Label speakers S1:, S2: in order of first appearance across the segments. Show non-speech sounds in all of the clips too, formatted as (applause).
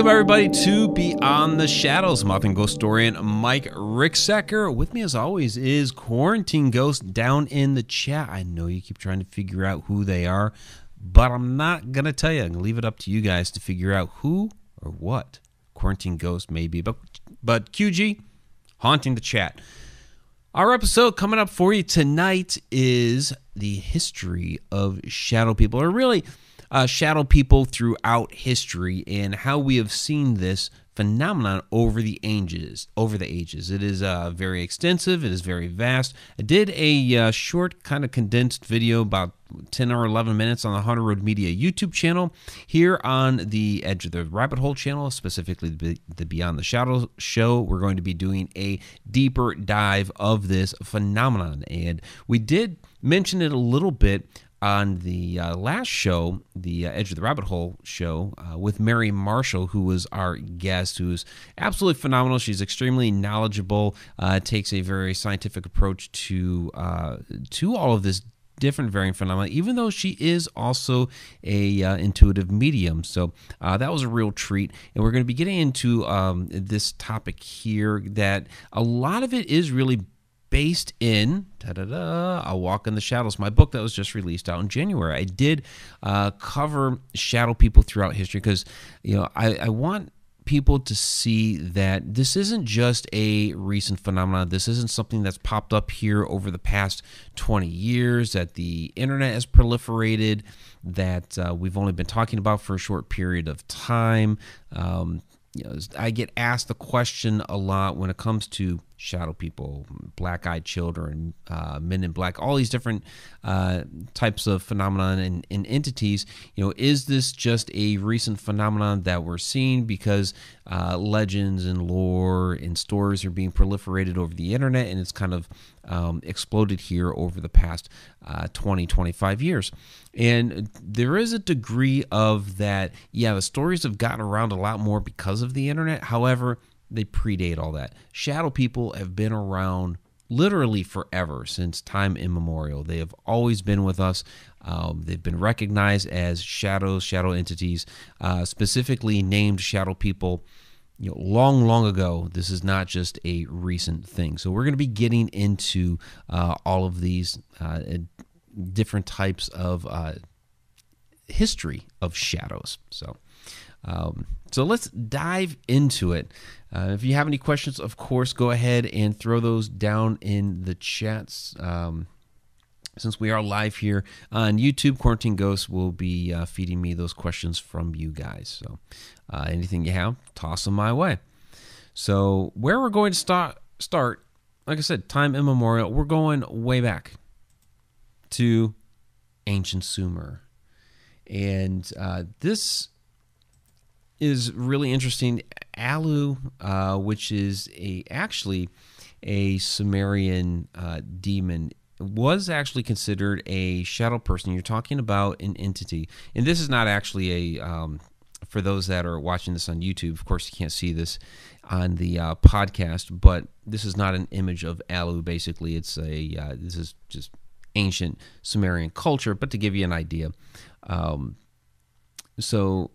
S1: Welcome, everybody, to Beyond the Shadows. Moth and ghost historian Mike Ricksecker. With me, as always, is Quarantine Ghost down in the chat. I know you keep trying to figure out who they are, but I'm not going to tell you. I'm going to leave it up to you guys to figure out who or what Quarantine Ghost may be. But, but QG, haunting the chat. Our episode coming up for you tonight is the history of shadow people, or really uh, shadow people throughout history, and how we have seen this phenomenon over the ages. Over the ages, it is uh, very extensive. It is very vast. I did a uh, short, kind of condensed video about 10 or 11 minutes on the Haunted Road Media YouTube channel. Here on the Edge of the Rabbit Hole channel, specifically the Beyond the Shadows show, we're going to be doing a deeper dive of this phenomenon. And we did mention it a little bit on the uh, last show, the uh, Edge of the Rabbit Hole show, uh, with Mary Marshall, who was our guest, who's absolutely phenomenal. She's extremely knowledgeable, uh, takes a very scientific approach to uh, to all of this different varying phenomena, even though she is also a uh, intuitive medium. So uh, that was a real treat, and we're going to be getting into um, this topic here. That a lot of it is really based in da-da-da, A Walk in the Shadows, my book that was just released out in January. I did uh, cover shadow people throughout history because you know I, I want people to see that this isn't just a recent phenomenon. This isn't something that's popped up here over the past 20 years, that the internet has proliferated, that uh, we've only been talking about for a short period of time. Um, you know, I get asked the question a lot when it comes to shadow people, black eyed children, uh, men in black, all these different uh, types of phenomenon and, and, entities. You know, is this just a recent phenomenon that we're seeing because uh, legends and lore and stories are being proliferated over the internet and it's kind of um, exploded here over the past uh, 20, 25 years? And there is a degree of that, yeah, the stories have gotten around a lot more because of the internet. However, they predate all that. Shadow people have been around literally forever since time immemorial. They have always been with us. Um, they've been recognized as shadows, shadow entities, uh, specifically named shadow people. You know, long, long ago. This is not just a recent thing. So we're going to be getting into uh, all of these uh, different types of uh, history of shadows. So. Um, so let's dive into it. Uh, if you have any questions, of course, go ahead and throw those down in the chats. Um, since we are live here on YouTube, Quarantine Ghosts will be uh, feeding me those questions from you guys. So uh, anything you have, toss them my way. So where we're going to start, start, like I said, time immemorial, we're going way back to ancient Sumer. And uh, this is really interesting. Alu, uh, which is a actually a Sumerian uh, demon, was actually considered a shadow person. You're talking about an entity, and this is not actually a. Um, for those that are watching this on YouTube, of course you can't see this on the uh, podcast, but this is not an image of Alu. Basically, it's a uh, this is just ancient Sumerian culture. But to give you an idea, um, so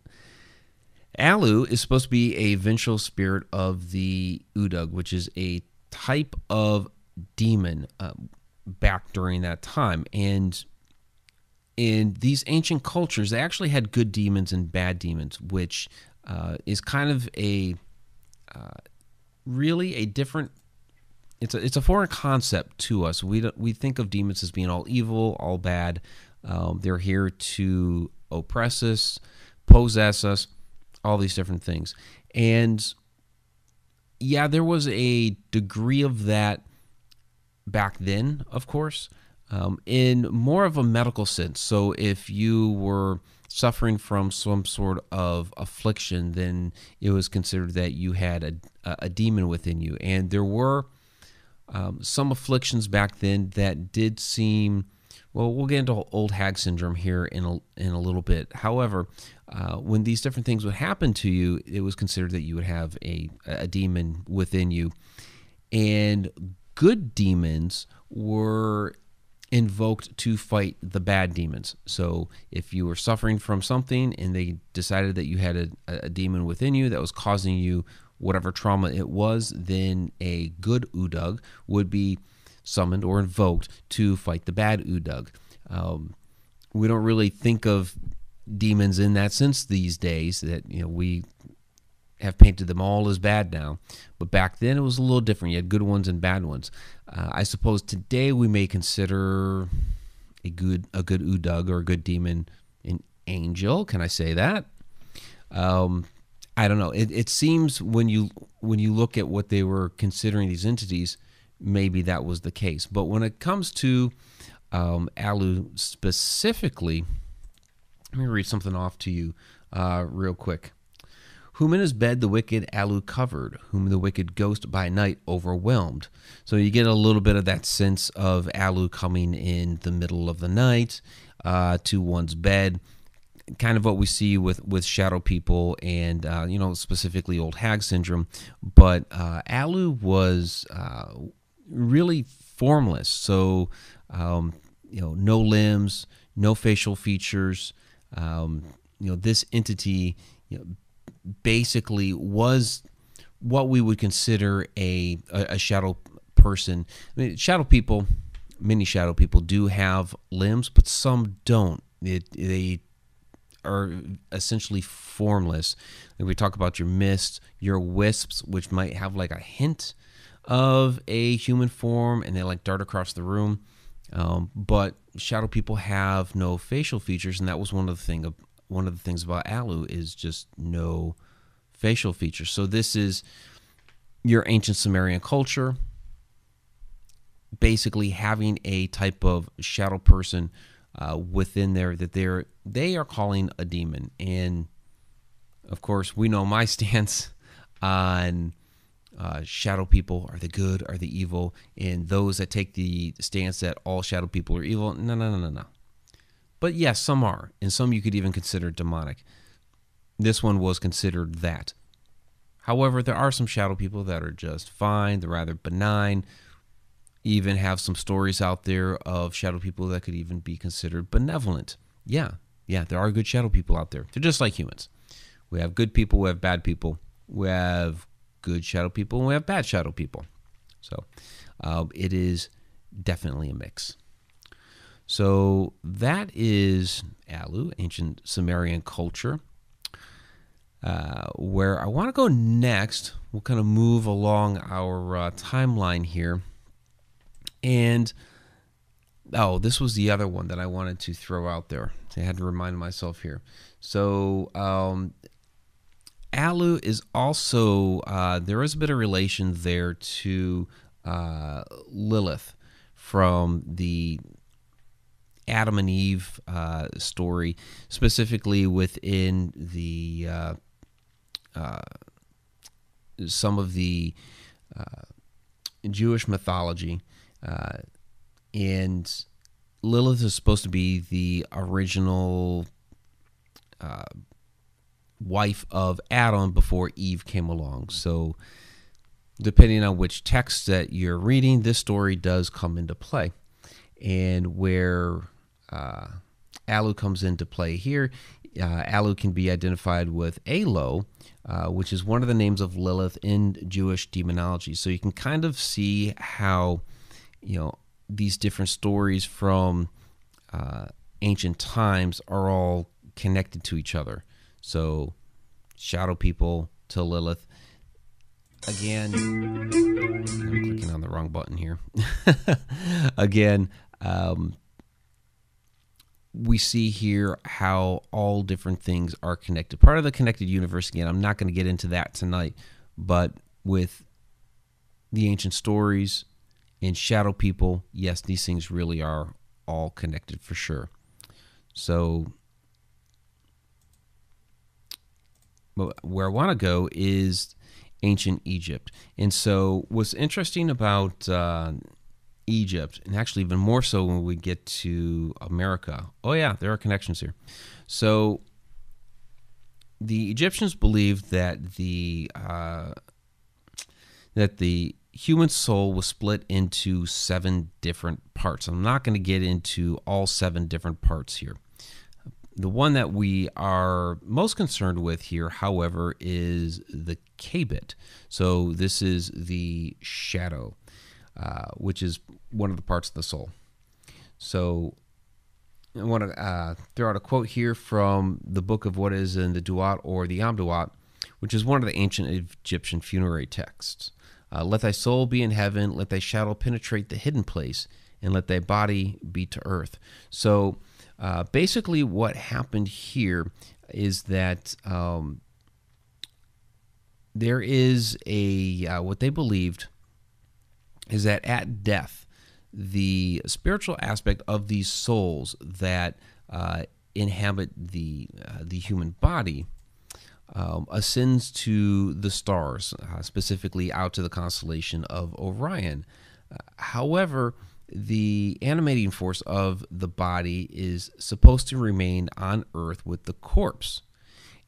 S1: Alu is supposed to be a vengeful spirit of the Udug, which is a type of demon uh, back during that time. And in these ancient cultures, they actually had good demons and bad demons, which uh, is kind of a uh, really a different. It's a it's a foreign concept to us. We we think of demons as being all evil, all bad. Um, they're here to oppress us, possess us all these different things. And yeah, there was a degree of that back then, of course, um, in more of a medical sense. So if you were suffering from some sort of affliction, then it was considered that you had a, a demon within you. And there were um, some afflictions back then that did seem well, we'll get into old hag syndrome here in a, in a little bit. However, uh, when these different things would happen to you, it was considered that you would have a, a demon within you. And good demons were invoked to fight the bad demons. So if you were suffering from something and they decided that you had a, a demon within you that was causing you whatever trauma it was, then a good Udug would be summoned or invoked to fight the bad Udug. Um, we don't really think of demons in that sense these days. That you know we have painted them all as bad now, but back then it was a little different. You had good ones and bad ones. Uh, I suppose today we may consider a good a good Udug or a good demon an angel. Can I say that? Um, I don't know. It, it seems when you when you look at what they were considering these entities, maybe that was the case. But when it comes to um, Alu specifically, let me read something off to you uh, real quick. Whom in his bed the wicked Alu covered, whom the wicked ghost by night overwhelmed. So you get a little bit of that sense of Alu coming in the middle of the night uh, to one's bed kind of what we see with with shadow people and uh, you know specifically old hag syndrome but uh, alu was uh, really formless. So um, you know no limbs no facial features. Um, you know this entity you know, basically was what we would consider a, a, a shadow person. I mean, shadow people many shadow people do have limbs but some don't. It, they are essentially formless. Like we talk about your mists, your wisps, which might have like a hint of a human form, and they like dart across the room. Um, but shadow people have no facial features, and that was one of the thing one of the things about Alu is just no facial features. So this is your ancient Sumerian culture, basically having a type of shadow person uh, within there that they're they are calling a demon. And of course, we know my (laughs) stance on uh, shadow people are the good, are the evil, and those that take the stance that all shadow people are evil. No, no, no, no, no. But yes, some are, and some you could even consider demonic. This one was considered that. However, there are some shadow people that are just fine, they're rather benign, even have some stories out there of shadow people that could even be considered benevolent. Yeah, yeah, there are good shadow people out there. They're just like humans. We have good people, we have bad people, we have good shadow people, and we have bad shadow people. So uh, it is definitely a mix. So that is Alu, ancient Sumerian culture. Uh, where I want to go next, we'll kind of move along our uh, timeline here and oh, this was the other one that I wanted to throw out there. I had to remind myself here. So, um, Alu is also, uh, there is a bit of relation there to uh, Lilith from the Adam and Eve uh, story, specifically within the uh, uh, some of the uh, Jewish mythology. And Lilith is supposed to be the original wife of Adam before Eve came along. So, depending on which text that you're reading, this story does come into play. And where uh, Alu comes into play here, uh, Alu can be identified with Alo, uh, which is one of the names of Lilith in Jewish demonology. So you can kind of see how you know these different stories from uh, ancient times are all connected to each other. So, shadow people to Lilith. Again, I'm clicking on the wrong button here. (laughs) Again, um, we see here how all different things are connected. Part of the connected universe, again, I'm not going to get into that tonight, but with the ancient stories, and shadow people, yes, these things really are all connected for sure. So, where I want to go is ancient Egypt. And so, what's interesting about uh, Egypt, and actually even more so when we get to America, oh, yeah, there are connections here. So, the Egyptians believed that the uh, that the human soul was split into seven different parts. I'm not going to get into all seven different parts here. The one that we are most concerned with here, however, is the Khaibit. So this is the shadow, uh, which is one of the parts of the soul. So I want to uh, throw out a quote here from the book of what is in the Duat or the Amduat, which is one of the ancient Egyptian funerary texts. Uh, let thy soul be in heaven, let thy shadow penetrate the hidden place, and let thy body be to earth. So uh, basically, what happened here is that um, there is a, uh, what they believed is that at death, the spiritual aspect of these souls that uh, inhabit the, uh, the human body um, ascends to the stars, uh, specifically out to the constellation of Orion. However, the animating force of the body is supposed to remain on Earth with the corpse.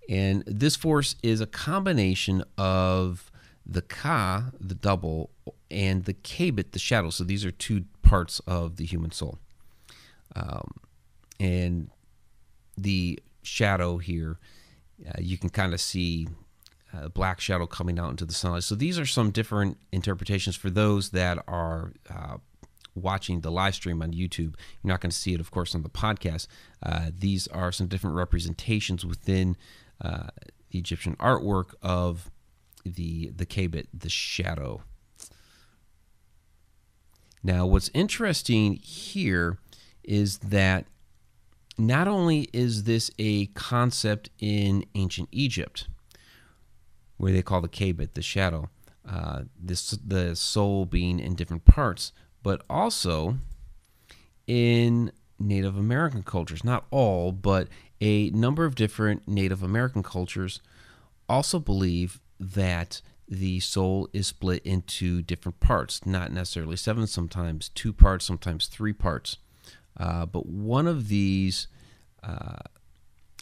S1: And this force is a combination of the Ka, the double, and the Khaibit, the shadow. So these are two parts of the human soul. Um, and the shadow here, uh, you can kind of see a black shadow coming out into the sunlight. So these are some different interpretations for those that are uh, watching the live stream on YouTube. You're not going to see it, of course, on the podcast. Uh, these are some different representations within uh, the Egyptian artwork of the the Khaibit, the shadow. Now, what's interesting here is that not only is this a concept in ancient Egypt, where they call the Khaibit the shadow, uh, this the soul being in different parts, but also in Native American cultures. Not all, but a number of different Native American cultures also believe that the soul is split into different parts, not necessarily seven, sometimes two parts, sometimes three parts. Uh, but one of these, uh,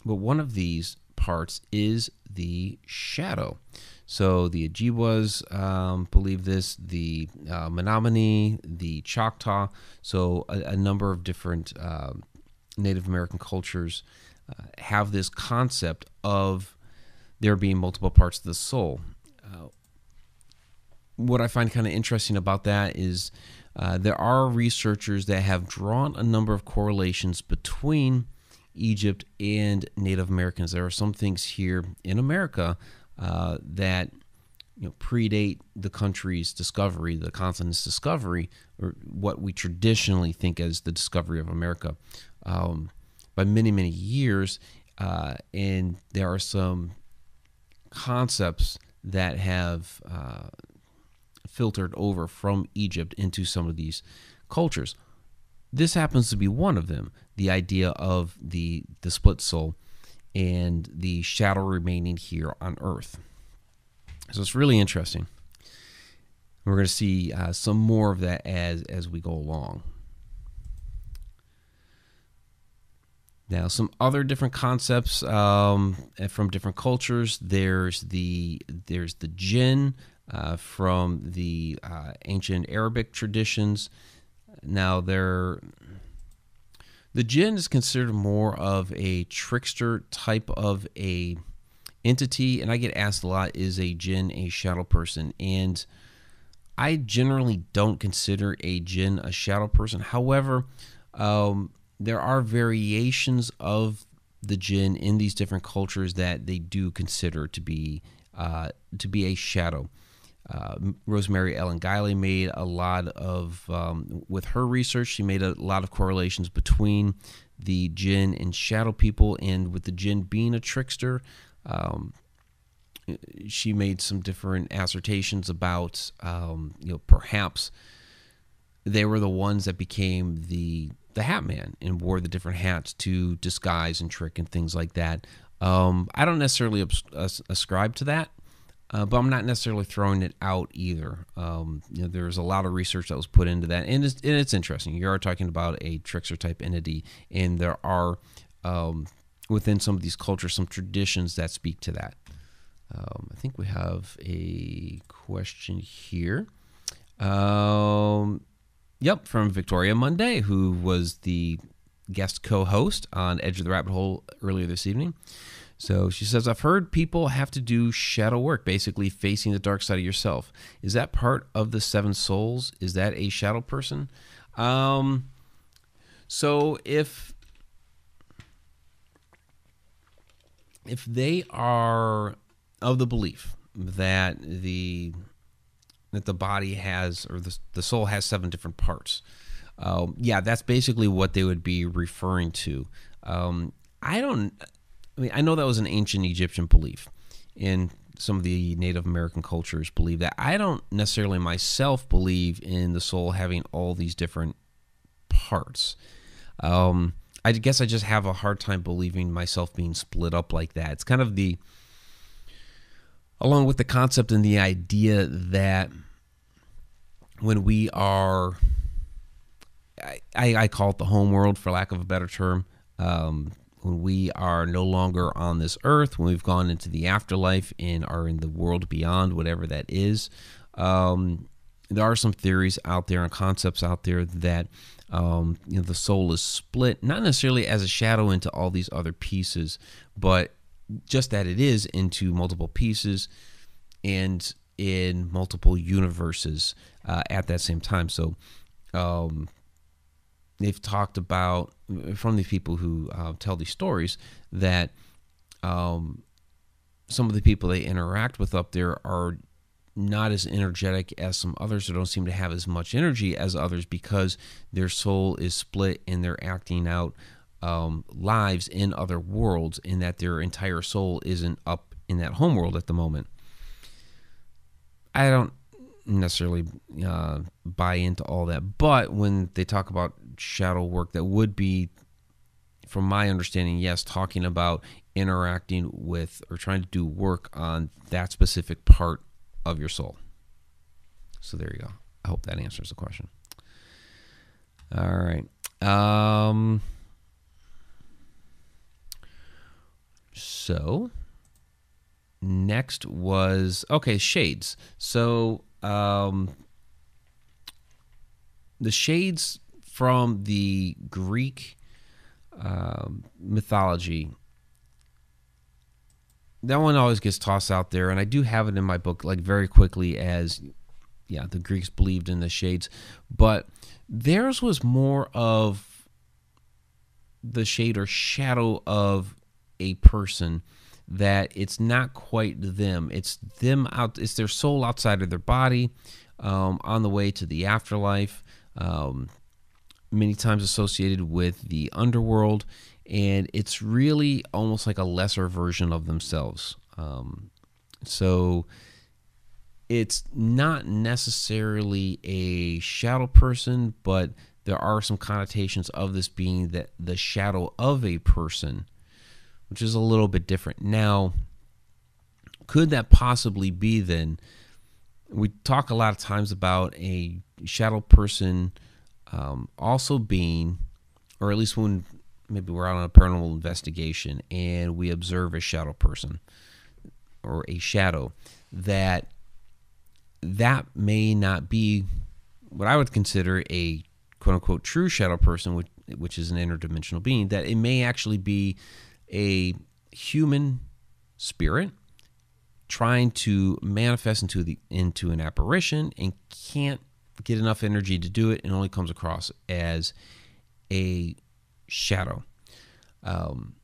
S1: but one of these parts is the shadow. So the Ojibwas um, believe this, the uh, Menominee, the Choctaw, so a, a number of different uh, Native American cultures uh, have this concept of there being multiple parts of the soul. Uh, what I find kind of interesting about that is uh, there are researchers that have drawn a number of correlations between Egypt and Native Americans. There are some things here in America uh, that you know predate the country's discovery, the continent's discovery, or what we traditionally think as the discovery of America, um, by many many years. Uh, and there are some concepts that have uh, filtered over from Egypt into some of these cultures. This happens to be one of them. The idea of the the split soul and the shadow remaining here on Earth. So it's really interesting. We're going to see uh, some more of that as as we go along. Now, some other different concepts um, from different cultures. There's the there's the jinn uh, from the uh, ancient Arabic traditions. Now, there the jinn is considered more of a trickster type of a entity, and I get asked a lot: Is a jinn a shadow person? And I generally don't consider a jinn a shadow person. However, um, there are variations of the jinn in these different cultures that they do consider to be uh, to be a shadow. Uh, Rosemary Ellen Guiley made a lot of, um, with her research, she made a lot of correlations between the jinn and shadow people, and with the jinn being a trickster, um, she made some different assertions about, um, you know, perhaps they were the ones that became the the Hat Man and wore the different hats to disguise and trick and things like that. Um, I don't necessarily ascribe to that. Uh, but I'm not necessarily throwing it out either. Um, you know, there's a lot of research that was put into that, and it's, and it's interesting. You are talking about a trickster type entity, and there are um, within some of these cultures some traditions that speak to that. Um, I think we have a question here. Um, yep, from Victoria Monday, who was the guest co-host on Edge of the Rabbit Hole earlier this evening. So she says, I've heard people have to do shadow work, basically facing the dark side of yourself. Is that part of the seven souls? Is that a shadow person? Um, so if if they are of the belief that the that the body has or the, the soul has seven different parts, uh, yeah, that's basically what they would be referring to. Um, I don't. I mean, I know that was an ancient Egyptian belief, and some of the Native American cultures believe that. I don't necessarily myself believe in the soul having all these different parts. Um, I guess I just have a hard time believing myself being split up like that. It's kind of the, along with the concept and the idea that when we are, I, I call it the home world for lack of a better term. Um, when we are no longer on this earth, when we've gone into the afterlife and are in the world beyond, whatever that is. Um, there are some theories out there and concepts out there that um, you know the soul is split, not necessarily as a shadow into all these other pieces, but just that it is into multiple pieces and in multiple universes uh, at that same time. So um, they've talked about from these people who uh, tell these stories that um, some of the people they interact with up there are not as energetic as some others or don't seem to have as much energy as others because their soul is split and they're acting out um, lives in other worlds in that their entire soul isn't up in that home world at the moment. I don't necessarily uh, buy into all that. But when they talk about shadow work, that would be, from my understanding, yes, talking about interacting with or trying to do work on that specific part of your soul. So there you go. I hope that answers the question. All right. Um, so next was okay shades so um, the shades from the Greek uh, mythology. That one always gets tossed out there, and I do have it in my book, like very quickly, as yeah, the Greeks believed in the shades, but theirs was more of the shade or shadow of a person that it's not quite them. It's them out. It's their soul outside of their body, um, on the way to the afterlife. Um, many times associated with the underworld, and it's really almost like a lesser version of themselves. Um, so it's not necessarily a shadow person, but there are some connotations of this being that the shadow of a person which is a little bit different. Now, could that possibly be then? We talk a lot of times about a shadow person um, also being, or at least when maybe we're out on a paranormal investigation and we observe a shadow person or a shadow, that that may not be what I would consider a quote unquote true shadow person, which, which is an interdimensional being, that it may actually be a human spirit trying to manifest into the into an apparition and can't get enough energy to do it and only comes across as a shadow. Um,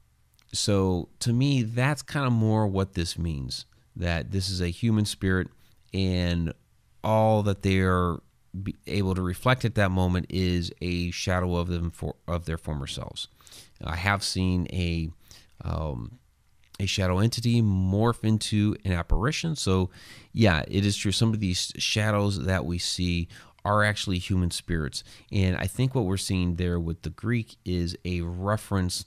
S1: so to me, that's kind of more what this means that this is a human spirit and all that they're able to reflect at that moment is a shadow of them for of their former selves. I have seen a um, a shadow entity morph into an apparition. So, yeah, it is true. Some of these shadows that we see are actually human spirits. And I think what we're seeing there with the Greek is a reference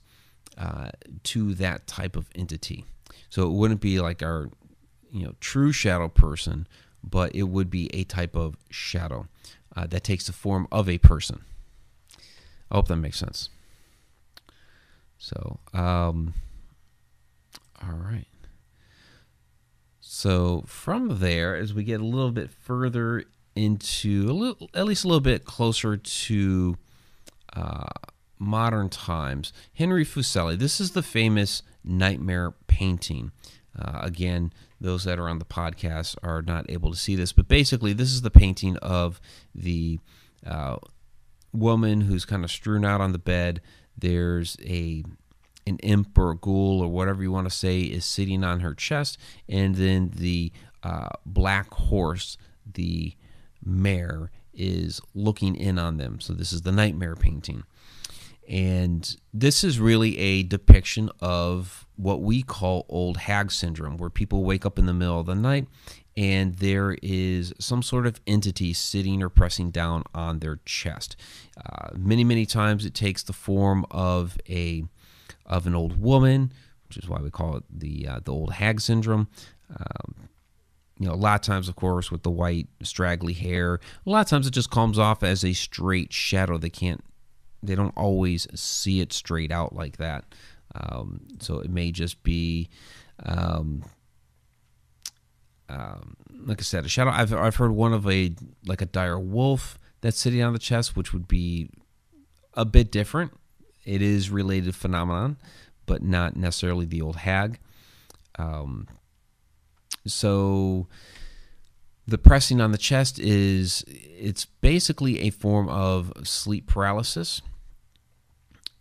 S1: uh, to that type of entity. So it wouldn't be like our, you know, true shadow person, but it would be a type of shadow uh, that takes the form of a person. I hope that makes sense. So, um, all right. So from there, as we get a little bit further into a little, at least a little bit closer to uh, modern times. Henry Fuseli. This is the famous nightmare painting. Uh, again, those that are on the podcast are not able to see this, but basically, this is the painting of the uh, woman who's kind of strewn out on the bed. There's a an imp or a ghoul or whatever you want to say is sitting on her chest, and then the uh, black horse, the mare, is looking in on them. So this is the nightmare painting. And this is really a depiction of what we call old hag syndrome, where people wake up in the middle of the night and there is some sort of entity sitting or pressing down on their chest. Uh, many, many times it takes the form of a of an old woman, which is why we call it the uh, the old hag syndrome. Um, you know, a lot of times, of course, with the white straggly hair, a lot of times it just comes off as a straight shadow. They can't, they don't always see it straight out like that. Um, so it may just be, um, um, like I said, a shadow. I've I've heard one of a like a dire wolf that's sitting on the chest, which would be a bit different. It is related phenomenon, but not necessarily the old hag. Um, so the pressing on the chest is it's basically a form of sleep paralysis.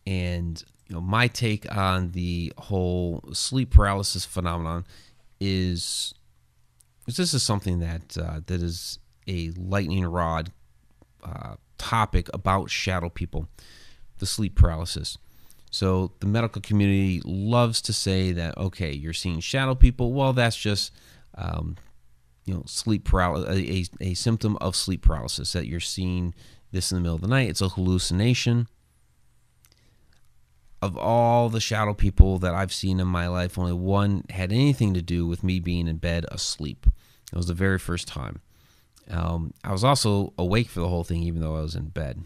S1: And you know, my take on the whole sleep paralysis phenomenon is, this is something that uh, that is a lightning rod uh, topic about shadow people, the sleep paralysis. So the medical community loves to say that okay, you're seeing shadow people. Well, that's just um, you know sleep paralysis, a, a symptom of sleep paralysis that you're seeing this in the middle of the night. It's a hallucination. Of all the shadow people that I've seen in my life, only one had anything to do with me being in bed asleep. It was the very first time. Um, I was also awake for the whole thing, even though I was in bed.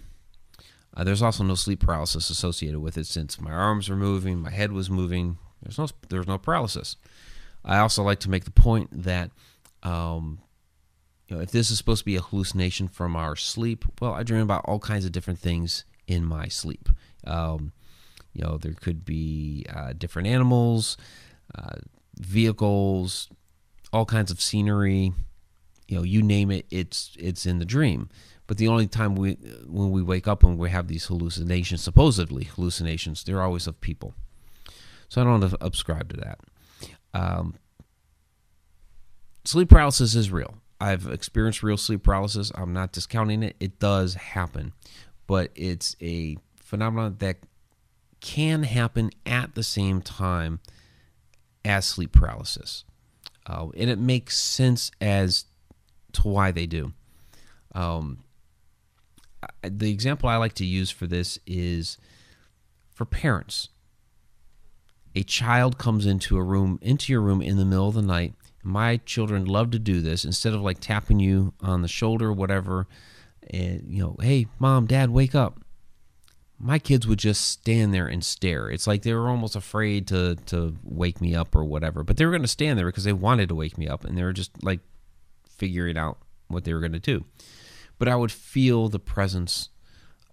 S1: Uh, there's also no sleep paralysis associated with it since my arms were moving, my head was moving. There's no there's no paralysis. I also like to make the point that um, you know if this is supposed to be a hallucination from our sleep, well, I dream about all kinds of different things in my sleep. Um, you know, there could be uh, different animals, uh, vehicles, all kinds of scenery. You know, you name it, it's it's in the dream. But the only time we, when we wake up and we have these hallucinations, supposedly hallucinations, they're always of people. So I don't subscribe to that. Um, sleep paralysis is real. I've experienced real sleep paralysis. I'm not discounting it. It does happen, but it's a phenomenon that can happen at the same time as sleep paralysis. Uh, and it makes sense as to why they do. Um, the example I like to use for this is for parents. A child comes into a room, into your room in the middle of the night. My children love to do this instead of like tapping you on the shoulder or whatever, and you know, hey, mom, dad, wake up. My kids would just stand there and stare. It's like they were almost afraid to to wake me up or whatever, but they were going to stand there because they wanted to wake me up, and they were just like figuring out what they were going to do but I would feel the presence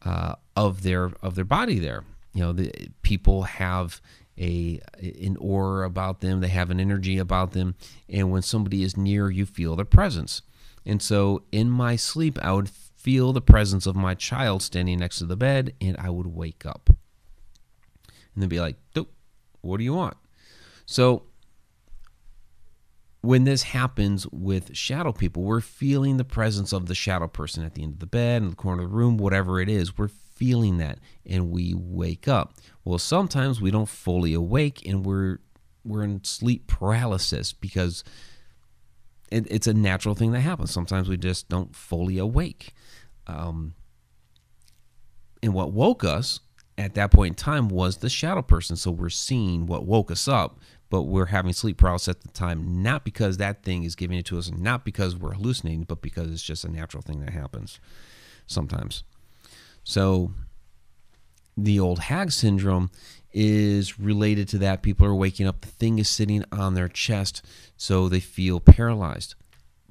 S1: uh, of their of their body there. You know, the people have a an aura about them. They have an energy about them, and when somebody is near, you feel their presence. And so, in my sleep, I would feel the presence of my child standing next to the bed, and I would wake up, and then be like, "What do you want?" So when this happens with shadow people, we're feeling the presence of the shadow person at the end of the bed, in the corner of the room, whatever it is. We're feeling that and we wake up. Well, sometimes we don't fully awake and we're we're in sleep paralysis because it, it's a natural thing that happens. Sometimes we just don't fully awake. Um, and what woke us at that point in time was the shadow person. So we're seeing what woke us up but we're having sleep paralysis at the time, not because that thing is giving it to us, not because we're hallucinating, but because it's just a natural thing that happens sometimes. So the old hag syndrome is related to that. People are waking up, the thing is sitting on their chest, so they feel paralyzed.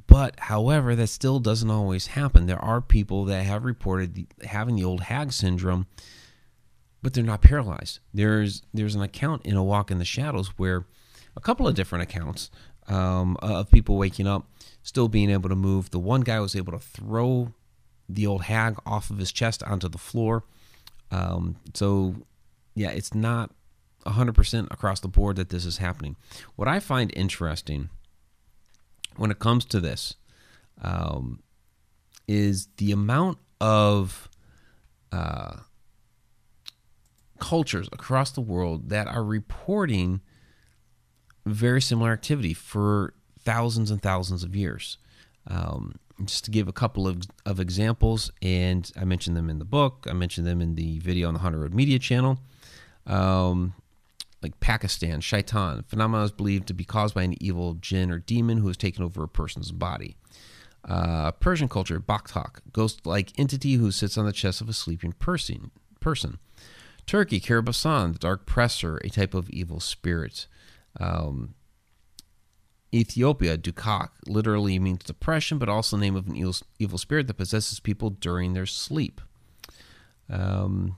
S1: But however, that still doesn't always happen. There are people that have reported the, having the old hag syndrome, but they're not paralyzed. There's there's an account in a walk in the shadows where a couple of different accounts um, of people waking up, still being able to move. The one guy was able to throw the old hag off of his chest onto the floor. Um, so, yeah, it's not 100% across the board that this is happening. What I find interesting when it comes to this um, is the amount of uh, cultures across the world that are reporting very similar activity for thousands and thousands of years. Um, just to give a couple of, of examples, and I mentioned them in the book, I mentioned them in the video on the Haunted Road Media channel. Um, like Pakistan, shaitan, phenomena is believed to be caused by an evil jinn or demon who has taken over a person's body. Uh, Persian culture, Baktak, ghost-like entity who sits on the chest of a sleeping person. person. Turkey, Karabasan, the dark presser, a type of evil spirit. Um, Ethiopia, Dukak, literally means depression, but also the name of an evil, evil spirit that possesses people during their sleep. Um,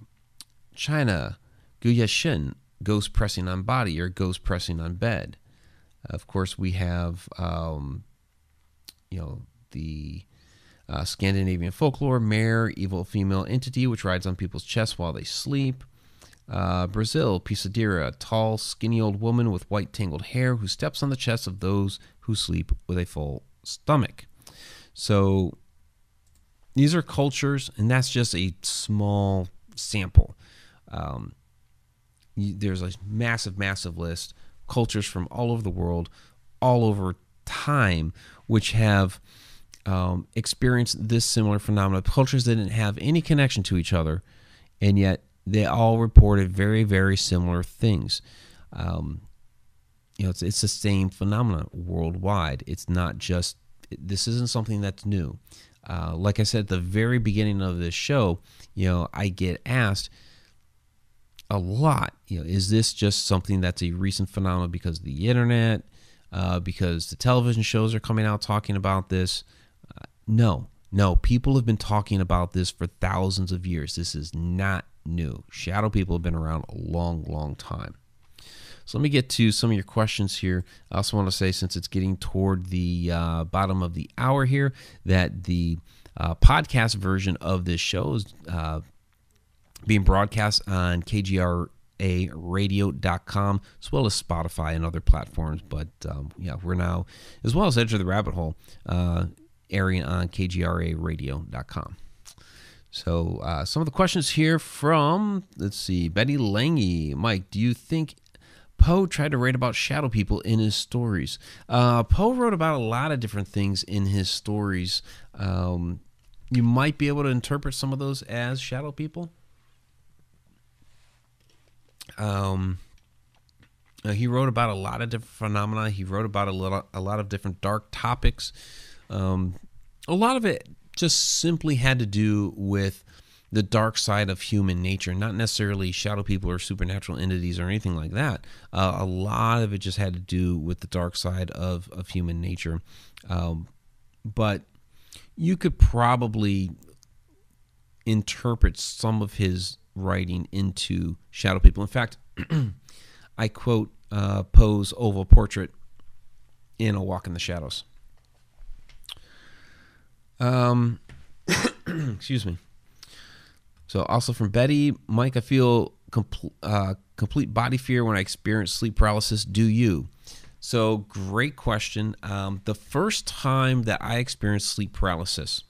S1: China, Guyashin, ghost pressing on body or ghost pressing on bed. Of course, we have, um, you know, the uh, Scandinavian folklore, mare, evil female entity which rides on people's chests while they sleep. Uh, Brazil, Pisadeira, tall, skinny old woman with white tangled hair who steps on the chests of those who sleep with a full stomach. So these are cultures, and that's just a small sample. Um, there's a massive, massive list, cultures from all over the world, all over time, which have um, experienced this similar phenomenon. Cultures that didn't have any connection to each other, and yet they all reported very, very similar things. Um, you know, it's, it's the same phenomenon worldwide. It's not just, this isn't something that's new. Uh, like I said at the very beginning of this show, you know, I get asked a lot, you know, is this just something that's a recent phenomenon because the internet, uh, because the television shows are coming out talking about this? Uh, no, no, people have been talking about this for thousands of years. This is not new. Shadow people have been around a long, long time. So let me get to some of your questions here. I also want to say, since it's getting toward the uh, bottom of the hour here, that the uh, podcast version of this show is uh, being broadcast on KGRAradio.com as well as Spotify and other platforms. But um, yeah, we're now, as well as Edge of the Rabbit Hole, uh, airing on KGRAradio.com. So, uh, some of the questions here from, let's see, Betty Lange. Mike, do you think Poe tried to write about shadow people in his stories? Uh, Poe wrote about a lot of different things in his stories. Um, you might be able to interpret some of those as shadow people. Um, uh, he wrote about a lot of different phenomena. He wrote about a lot, a lot of different dark topics. Um, a lot of it just simply had to do with the dark side of human nature, not necessarily shadow people or supernatural entities or anything like that. Uh, a lot of it just had to do with the dark side of, of human nature. Um, but you could probably interpret some of his writing into shadow people. In fact, (clears throat) I quote uh, Poe's oval portrait in A Walk in the Shadows. Um, (clears throat) excuse me. So also from Betty, Mike, I feel complete uh, complete body fear when I experience sleep paralysis. Do you? So great question. Um, the first time that I experienced sleep paralysis,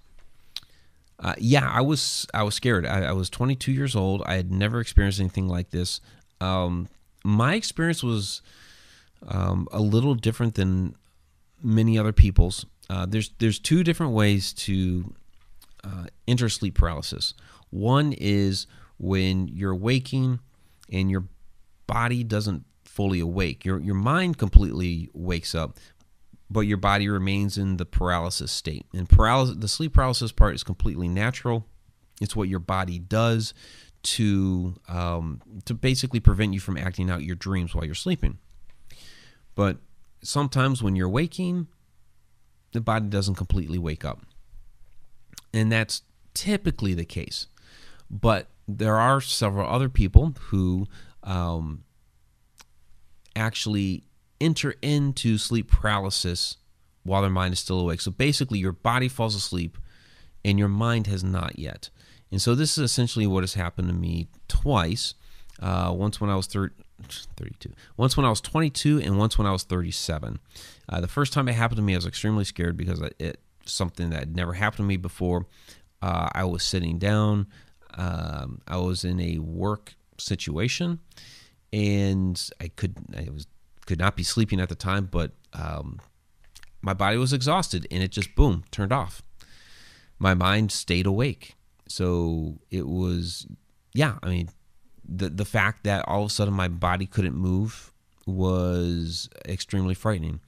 S1: uh, yeah, I was I was scared. I, I, was 22 years old. I had never experienced anything like this. Um, my experience was um, a little different than many other people's. Uh, there's there's two different ways to uh, enter sleep paralysis. One is when you're waking and your body doesn't fully awake. Your your mind completely wakes up, but your body remains in the paralysis state. And paralysis, the sleep paralysis part is completely natural. It's what your body does to um, to basically prevent you from acting out your dreams while you're sleeping. But sometimes when you're waking, the body doesn't completely wake up. And that's typically the case. But there are several other people who um, actually enter into sleep paralysis while their mind is still awake. So basically, your body falls asleep and your mind has not yet. And so this is essentially what has happened to me twice. Uh, once when I was thir- 32, once when I was 22, and once when I was 37. Uh, the first time it happened to me, I was extremely scared because it something that had never happened to me before. Uh, I was sitting down. Um, I was in a work situation, and I couldn't. I was could not be sleeping at the time, but um, my body was exhausted, and it just boom turned off. My mind stayed awake, so it was yeah. I mean, the the fact that all of a sudden my body couldn't move was extremely frightening.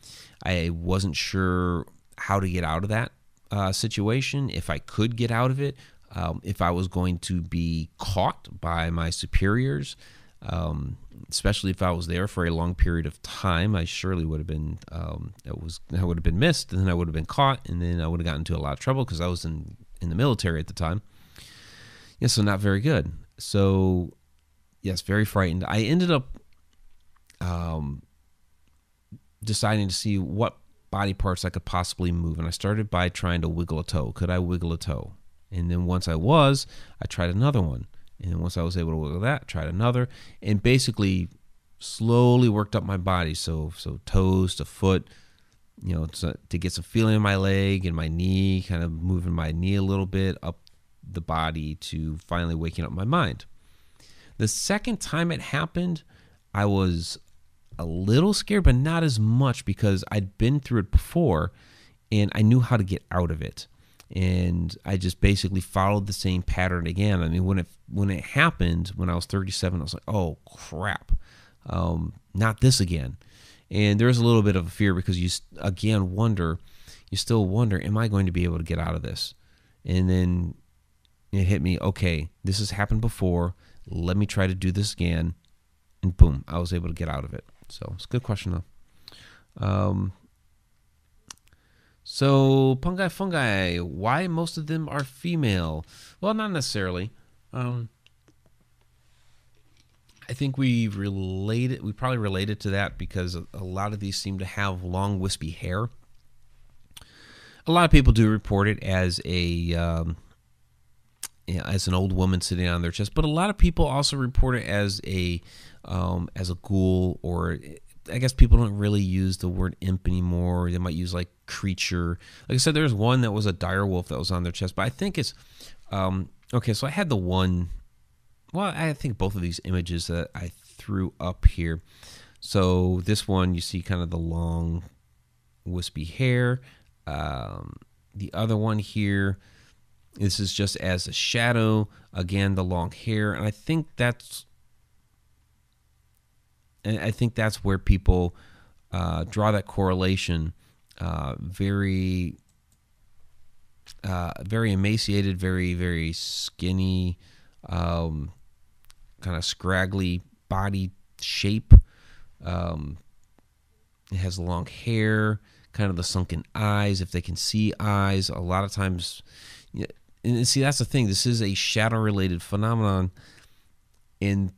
S1: I wasn't sure how to get out of that uh, situation, if I could get out of it, um, if I was going to be caught by my superiors, um, especially if I was there for a long period of time, I surely would have been um, it was I would have been missed, and then I would have been caught, and then I would have gotten into a lot of trouble because I was in in the military at the time. Yeah, so not very good. So yes, very frightened. I ended up um, deciding to see what body parts I could possibly move. And I started by trying to wiggle a toe. Could I wiggle a toe? And then once I was, I tried another one. And then once I was able to work with that, tried another. And basically slowly worked up my body. So so toes to foot, you know, to, to get some feeling in my leg and my knee, kind of moving my knee a little bit up the body to finally waking up my mind. The second time it happened, I was a little scared, but not as much because I'd been through it before and I knew how to get out of it. And I just basically followed the same pattern again. I mean, when it when it happened when I was 37, I was like, "Oh crap, um, not this again." And there's a little bit of a fear because you again wonder, you still wonder, "Am I going to be able to get out of this?" And then it hit me, "Okay, this has happened before. Let me try to do this again." And boom, I was able to get out of it. So it's a good question though. Um, so fungi, fungi. Why most of them are female? Well, not necessarily. Um, I think we related. We probably related to that because a lot of these seem to have long, wispy hair. A lot of people do report it as a um, you know, as an old woman sitting on their chest, but a lot of people also report it as a um, as a ghoul, or I guess people don't really use the word imp anymore. They might use like creature. Like I said, there's one that was a dire wolf that was on their chest, but I think it's um, okay. So I had the one. Well, I think both of these images that I threw up here. So this one, you see kind of the long, wispy hair. Um, the other one here, this is just as a shadow. Again, the long hair, and I think that's and I think that's where people uh, draw that correlation. Uh, very, uh, very emaciated, very, very skinny, um, kind of scraggly body shape. Um, it has long hair, kind of the sunken eyes, if they can see eyes. A lot of times, and see, that's the thing. This is a shadow related phenomenon. And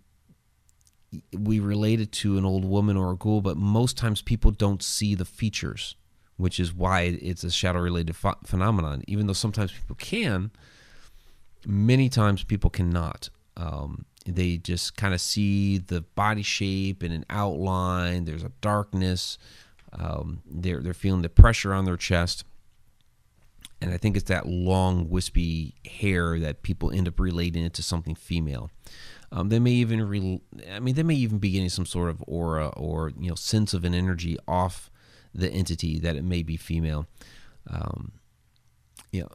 S1: we relate it to an old woman or a ghoul, but most times people don't see the features, which is why it's a shadow related ph- phenomenon. Even though sometimes people can, many times people cannot. Um, they just kind of see the body shape and an outline. There's a darkness. Um, they're they're feeling the pressure on their chest, and I think it's that long wispy hair that people end up relating it to something female. Um, they may even, re- I mean, they may even be getting some sort of aura or you know sense of an energy off the entity that it may be female. Um, you know,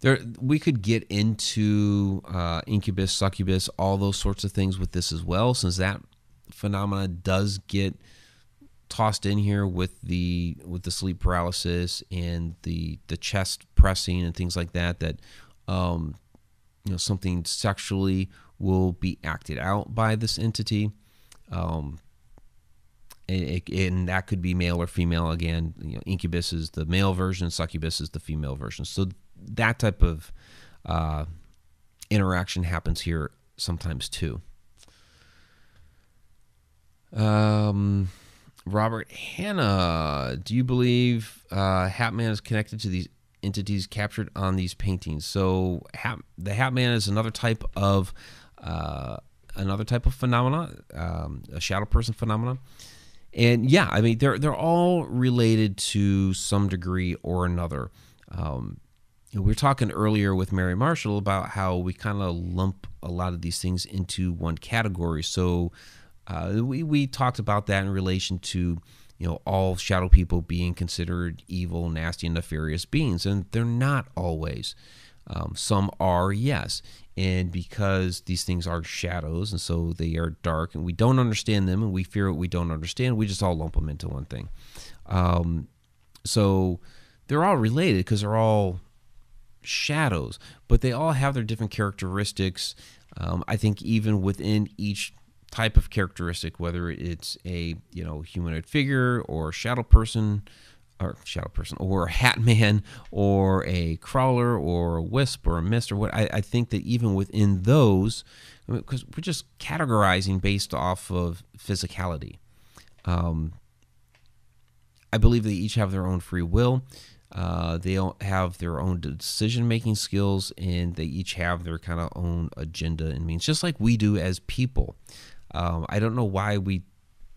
S1: there we could get into uh, incubus, succubus, all those sorts of things with this as well, since that phenomena does get tossed in here with the with the sleep paralysis and the the chest pressing and things like that. That um, you know something sexually will be acted out by this entity. Um, It, and that could be male or female. Again, you know, incubus is the male version, succubus is the female version. So that type of uh, interaction happens here sometimes too. Um, Robert Hanna, do you believe uh, Hatman is connected to these entities captured on these paintings? So Hat, the Hatman is another type of uh, another type of phenomena, um, a shadow person phenomena. And yeah, I mean they're they're all related to some degree or another. Um, we were talking earlier with Mary Marshall about how we kind of lump a lot of these things into one category. So uh, we we talked about that in relation to you know all shadow people being considered evil, nasty, and nefarious beings, and they're not always. Um, some are, yes, and because these things are shadows, and so they are dark, and we don't understand them, and we fear what we don't understand, we just all lump them into one thing. Um, so they're all related because they're all shadows, but they all have their different characteristics. Um, I think even within each type of characteristic, whether it's a you know humanoid figure or shadow person, or shadow person, or a hat man, or a crawler, or a wisp, or a mist, or what. I, I think that even within those, because we're just categorizing based off of physicality. Um, I believe they each have their own free will. Uh, they have their own decision making skills and they each have their kind of own agenda and means, just like we do as people. Um, I don't know why we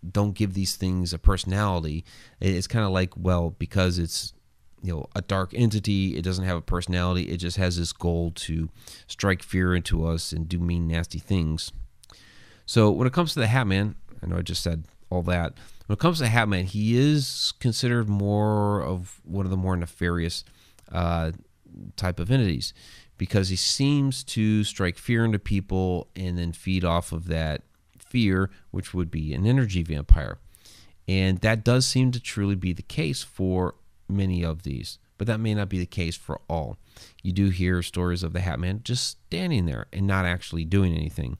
S1: don't give these things a personality. It's kind of like, well, because it's you know a dark entity, it doesn't have a personality. It just has this goal to strike fear into us and do mean, nasty things. So when it comes to the Hat Man, I know I just said all that. When it comes to Hat Man, he is considered more of one of the more nefarious uh, type of entities because he seems to strike fear into people and then feed off of that fear, which would be an energy vampire. And that does seem to truly be the case for many of these, but that may not be the case for all. You do hear stories of the Hat Man just standing there and not actually doing anything,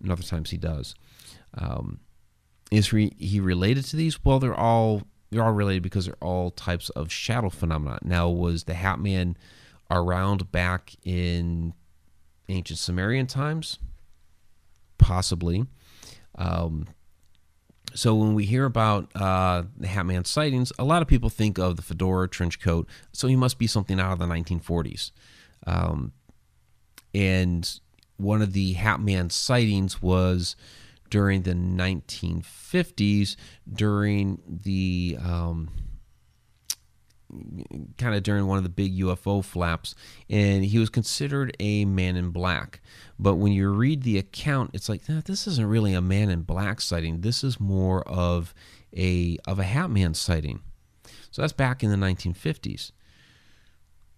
S1: and other times he does. Um, is he, he related to these? Well, they're all they're all related because they're all types of shadow phenomena. Now, was the Hat Man around back in ancient Sumerian times? Possibly. Um, so when we hear about uh, the Hatman sightings, a lot of people think of the fedora trench coat. So he must be something out of the 1940s. Um, and one of the Hatman sightings was during the 1950s, during the um, kind of during one of the big UFO flaps, and he was considered a man in black. But when you read the account, it's like this isn't really a man in black sighting. This is more of a of a hat man sighting. So that's back in the 1950s,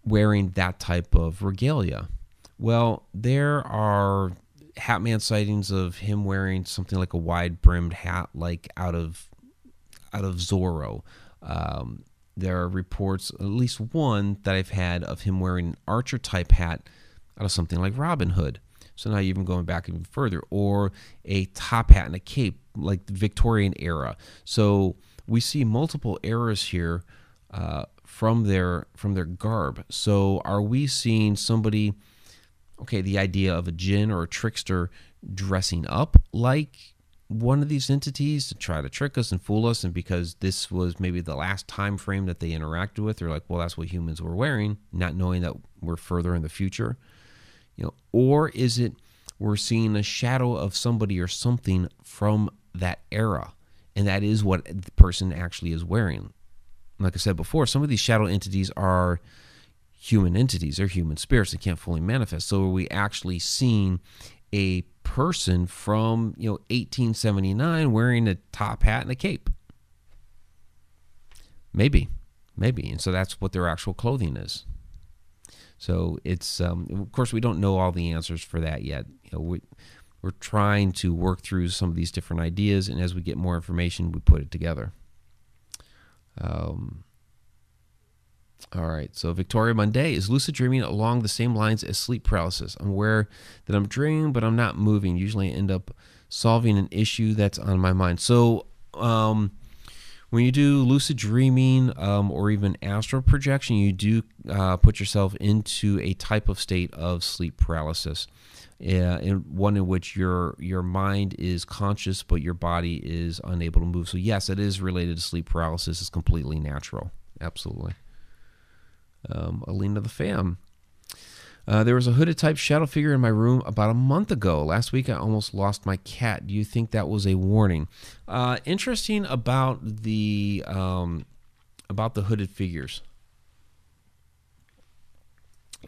S1: wearing that type of regalia. Well, there are hat man sightings of him wearing something like a wide brimmed hat, like out of out of Zorro. Um, there are reports, at least one that I've had, of him wearing an archer type hat out of something like Robin Hood. So now you're even going back even further, or a top hat and a cape like the Victorian era. So we see multiple eras here uh, from their from their garb. So are we seeing somebody? Okay, the idea of a jinn or a trickster dressing up like one of these entities to try to trick us and fool us and because this was maybe the last time frame that they interacted with they're like well that's what humans were wearing not knowing that we're further in the future you know, or is it we're seeing a shadow of somebody or something from that era, and that is what the person actually is wearing. Like I said before, some of these shadow entities are human entities; they're human spirits; they can't fully manifest. So, are we actually seeing a person from you know 1879 wearing a top hat and a cape? Maybe, maybe, and so that's what their actual clothing is. So it's um, of course we don't know all the answers for that yet. You know, we, we're trying to work through some of these different ideas, and as we get more information, we put it together. Um, all right, so Victoria Monday is lucid dreaming along the same lines as sleep paralysis. I'm aware that I'm dreaming, but I'm not moving. Usually, I end up solving an issue that's on my mind. So, um, when you do lucid dreaming um, or even astral projection, you do uh, put yourself into a type of state of sleep paralysis. Uh, in one in which your your mind is conscious but your body is unable to move. So yes, it is related to sleep paralysis. It's completely natural. Absolutely. Um, Alina the fam. Uh, there was a hooded type shadow figure in my room about a month ago. Last week, I almost lost my cat. Do you think that was a warning? Uh, interesting about the um, about the hooded figures,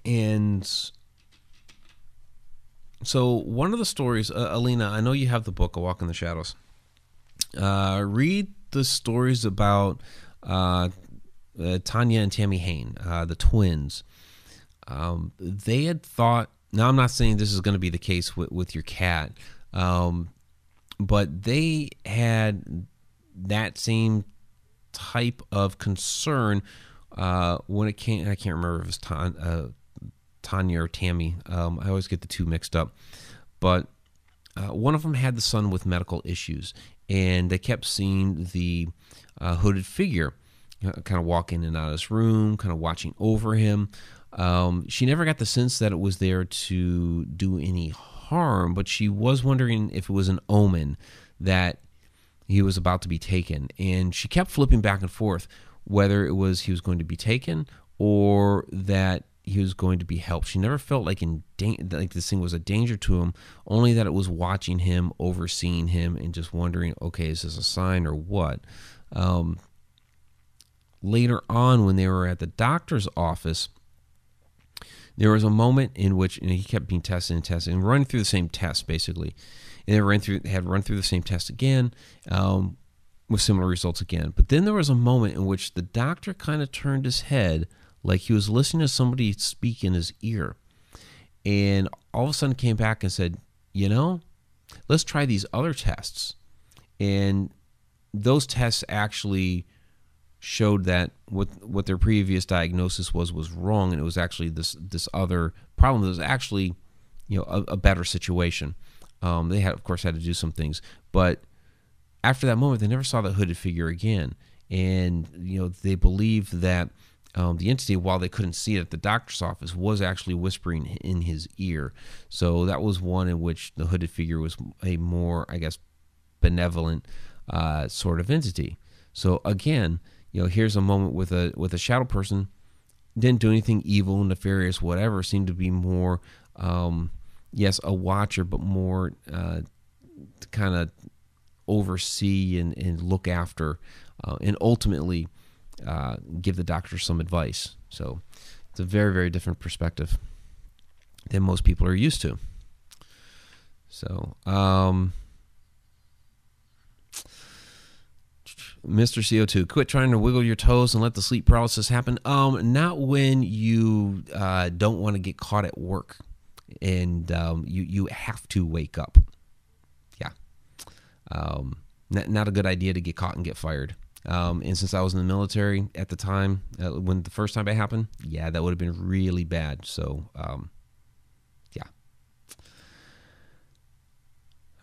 S1: and so one of the stories, uh, Alina, I know you have the book, A Walk in the Shadows. Uh, read the stories about uh, uh Tanya and Tammy Hain, uh, the twins. Um, they had thought. Now, I'm not saying this is going to be the case with, with your cat, um, but they had that same type of concern uh, when it came. I can't remember if it was Tan, Tanya or Tammy. Um, I always get the two mixed up. But uh, one of them had the son with medical issues, and they kept seeing the uh, hooded figure uh, kind of walk in and out of his room, kind of watching over him. Um, she never got the sense that it was there to do any harm, but she was wondering if it was an omen that he was about to be taken. And she kept flipping back and forth whether it was he was going to be taken or that he was going to be helped. She never felt like in like this thing was a danger to him, only that it was watching him, overseeing him, and just wondering, okay, is this a sign or what? Um, later on, when they were at the doctor's office, there was a moment in which you know, he kept being tested and tested and running through the same test basically, and they ran through had run through the same test again. Um, with similar results again. But then there was a moment in which the doctor kind of turned his head like he was listening to somebody speak in his ear. And all of a sudden came back and said, you know, let's try these other tests. And those tests actually showed that what what their previous diagnosis was was wrong, and it was actually this this other problem that was actually, you know, a, a better situation. Um, they had, of course, had to do some things, but after that moment, they never saw the hooded figure again, and you know, they believed that um, the entity, while they couldn't see it at the doctor's office, was actually whispering in his ear. So that was one in which the hooded figure was a more, I guess, benevolent uh, sort of entity. So again, you know, here's a moment with a with a shadow person, didn't do anything evil, nefarious, whatever. Seemed to be more, um, yes, a watcher, but more uh, to kind of oversee and, and look after, uh, and ultimately uh, give the doctor some advice. So it's a very, very different perspective than most people are used to. So, um, Mr. CO2, quit trying to wiggle your toes and let the sleep paralysis happen. Um, not when you uh, don't want to get caught at work and um, you you have to wake up. Yeah, um, not, not a good idea to get caught and get fired. Um, and since I was in the military at the time, uh, when the first time it happened, yeah, that would have been really bad. So, um, yeah.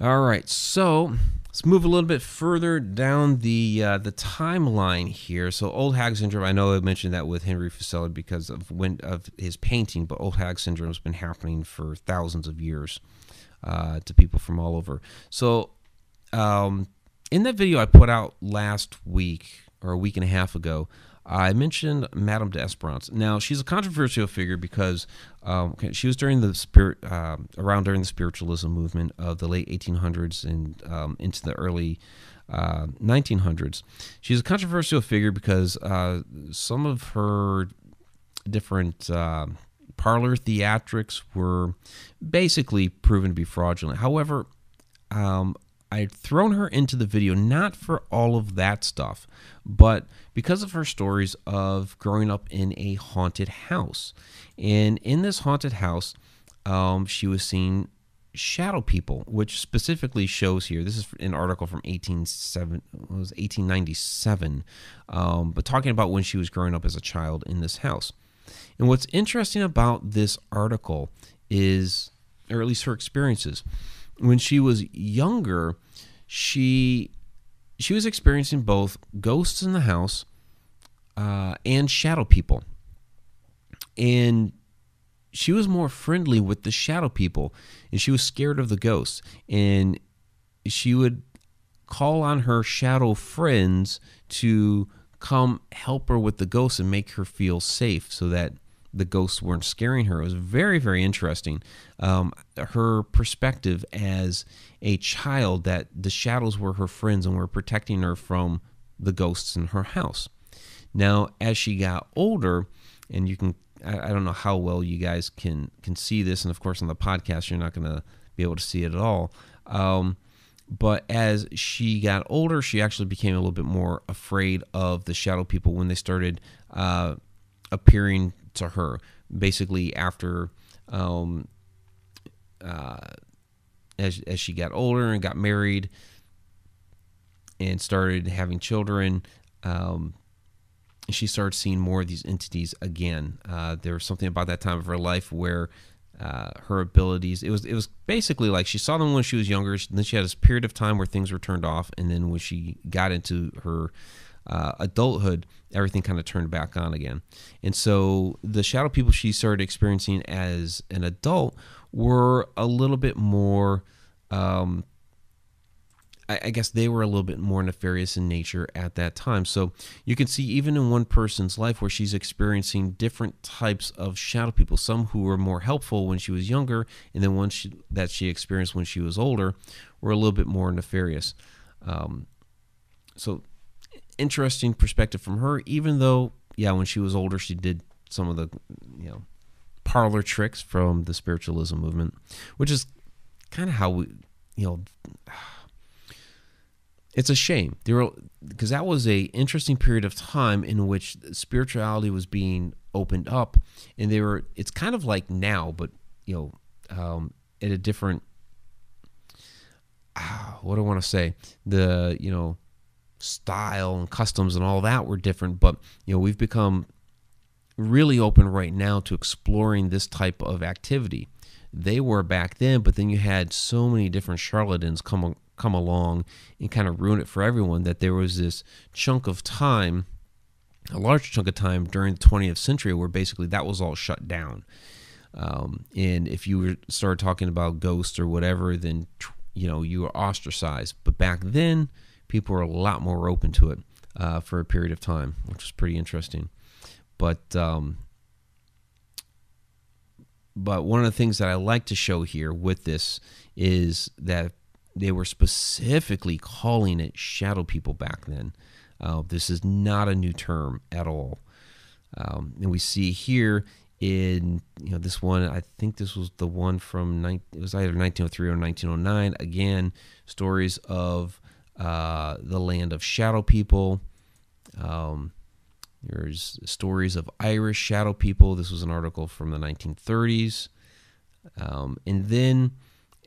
S1: All right, so let's move a little bit further down the uh, the timeline here. So, old hag syndrome. I know I mentioned that with Henry Fuseli because of when of his painting, but old hag syndrome has been happening for thousands of years uh, to people from all over. So. Um, in that video I put out last week or a week and a half ago, I mentioned Madame d'Esperance. Now she's a controversial figure because um, she was during the spirit uh, around during the spiritualism movement of the late 1800s and um, into the early uh, 1900s. She's a controversial figure because uh, some of her different uh, parlor theatrics were basically proven to be fraudulent. However, um, I'd thrown her into the video not for all of that stuff, but because of her stories of growing up in a haunted house. And in this haunted house, um, she was seeing shadow people, which specifically shows here. This is an article from 1897, was 1897, um, but talking about when she was growing up as a child in this house. And what's interesting about this article is, or at least her experiences, when she was younger, she she was experiencing both ghosts in the house uh, and shadow people. And she was more friendly with the shadow people and she was scared of the ghosts. And she would call on her shadow friends to come help her with the ghosts and make her feel safe so that the ghosts weren't scaring her. It was very, very interesting. Um, her perspective as a child that the shadows were her friends and were protecting her from the ghosts in her house. Now, as she got older, and you can, I, I don't know how well you guys can can see this, and of course on the podcast you're not going to be able to see it at all. Um, but as she got older, she actually became a little bit more afraid of the shadow people when they started uh, appearing to her. Basically, after um, uh, as as she got older and got married and started having children, um, she started seeing more of these entities again. Uh, there was something about that time of her life where uh, her abilities. It was it was basically like she saw them when she was younger. Then she had this period of time where things were turned off, and then when she got into her uh, adulthood, everything kind of turned back on again. And so the shadow people she started experiencing as an adult were a little bit more. Um, I, I guess they were a little bit more nefarious in nature at that time. So you can see even in one person's life where she's experiencing different types of shadow people. Some who were more helpful when she was younger, and then ones she, that she experienced when she was older were a little bit more nefarious. Um, so interesting perspective from her. Even though, yeah, when she was older, she did some of the you know parlor tricks from the spiritualism movement, which is kind of how we you know (sighs) it's a shame there were because that was a interesting period of time in which spirituality was being opened up and they were it's kind of like now but you know um, at a different uh, what do i want to say the you know style and customs and all that were different but you know we've become really open right now to exploring this type of activity. They were back then but then you had so many different charlatans come come along and kind of ruin it for everyone that there was this chunk of time a large chunk of time during the 20th century where basically that was all shut down. Um, and if you were started talking about ghosts or whatever then you know you were ostracized. But back then people were a lot more open to it uh, for a period of time which was pretty interesting but um, but one of the things that I like to show here with this is that they were specifically calling it shadow people back then. Uh, this is not a new term at all. Um, and we see here in you know this one i think this was the one from it was either 1903 or 1909 again stories of uh, the land of shadow people. Um, there's stories of irish shadow people. This was an article from the 1930s um, and then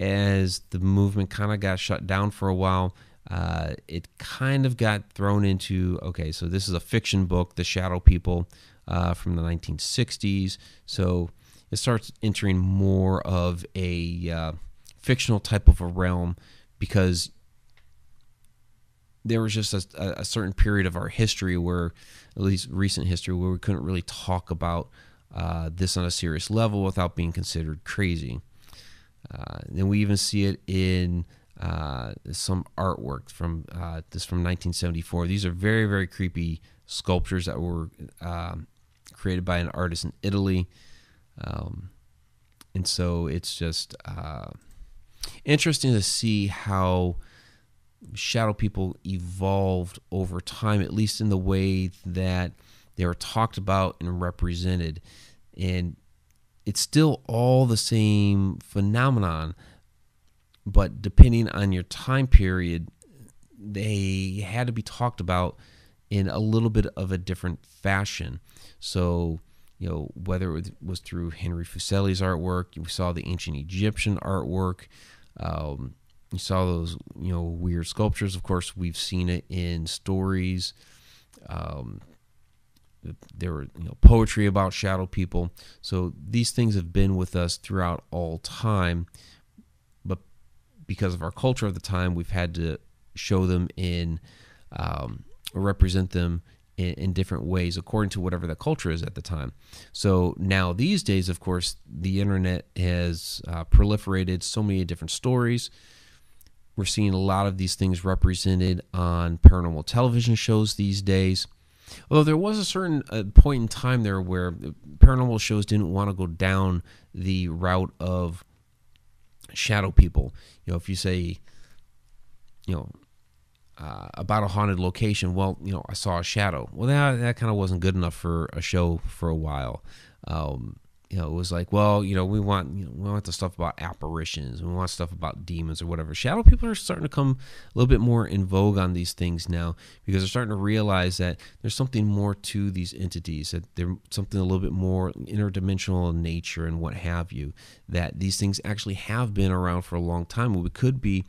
S1: as the movement kind of got shut down for a while, uh, it kind of got thrown into okay, so this is a fiction book, The Shadow People, uh, from the 1960s. So it starts entering more of a uh, fictional type of a realm because there was just a, a, certain period of our history where, at least recent history, where we couldn't really talk about uh, this on a serious level without being considered crazy. Uh, and we even see it in uh, some artwork from uh, this from 1974. These are very very creepy sculptures that were um, created by an artist in Italy, um, and so it's just uh, interesting to see how shadow people evolved over time, at least in the way that they were talked about and represented. And it's still all the same phenomenon, but depending on your time period, they had to be talked about in a little bit of a different fashion. So, you know, whether it was through Henry Fuseli's artwork, you saw the ancient Egyptian artwork, um, you saw those, you know, weird sculptures. Of course, we've seen it in stories. Um, there were you know poetry about shadow people so these things have been with us throughout all time but because of our culture of the time we've had to show them in um, represent them in, in, different ways according to whatever the culture is at the time. So now these days, of course, the internet has uh, proliferated so many different stories. We're seeing a lot of these things represented on paranormal television shows these days. Although there was a certain uh, point in time there where paranormal shows didn't want to go down the route of shadow people. You know, if you say, you know, uh, about a haunted location, well, you know, I saw a shadow. Well, that that kind of wasn't good enough for a show for a while. Um, you know, it was like, well, you know, we want you know, we want the stuff about apparitions, we want stuff about demons or whatever. Shadow people are starting to come a little bit more in vogue on these things now because they're starting to realize that there's something more to these entities, that they're something a little bit more interdimensional in nature and what have you. That these things actually have been around for a long time. We could be